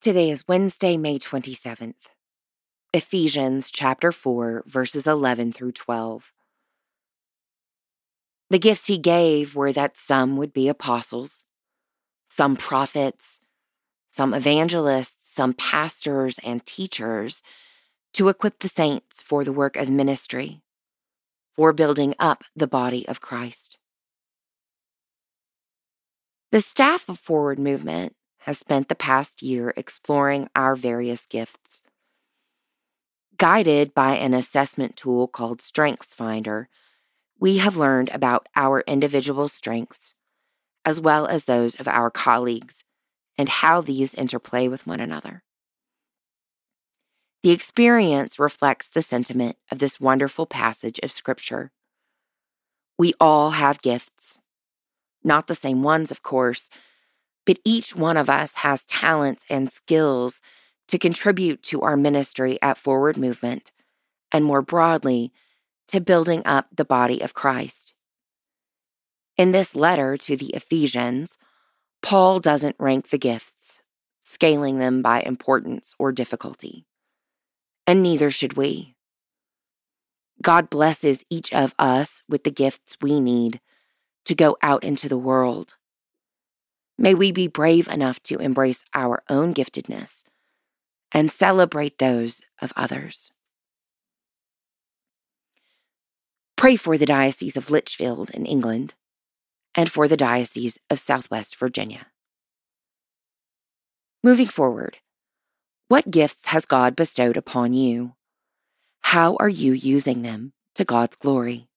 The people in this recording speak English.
Today is Wednesday, May 27th. Ephesians chapter 4, verses 11 through 12. The gifts he gave were that some would be apostles, some prophets, some evangelists, some pastors and teachers to equip the saints for the work of ministry, for building up the body of Christ. The staff of Forward Movement has spent the past year exploring our various gifts. Guided by an assessment tool called Strengths Finder, we have learned about our individual strengths, as well as those of our colleagues, and how these interplay with one another. The experience reflects the sentiment of this wonderful passage of Scripture. We all have gifts. Not the same ones, of course, but each one of us has talents and skills to contribute to our ministry at Forward Movement, and more broadly, to building up the body of Christ. In this letter to the Ephesians, Paul doesn't rank the gifts, scaling them by importance or difficulty. And neither should we. God blesses each of us with the gifts we need to go out into the world May we be brave enough to embrace our own giftedness and celebrate those of others. Pray for the Diocese of Lichfield in England and for the Diocese of Southwest Virginia. Moving forward, what gifts has God bestowed upon you? How are you using them to God's glory?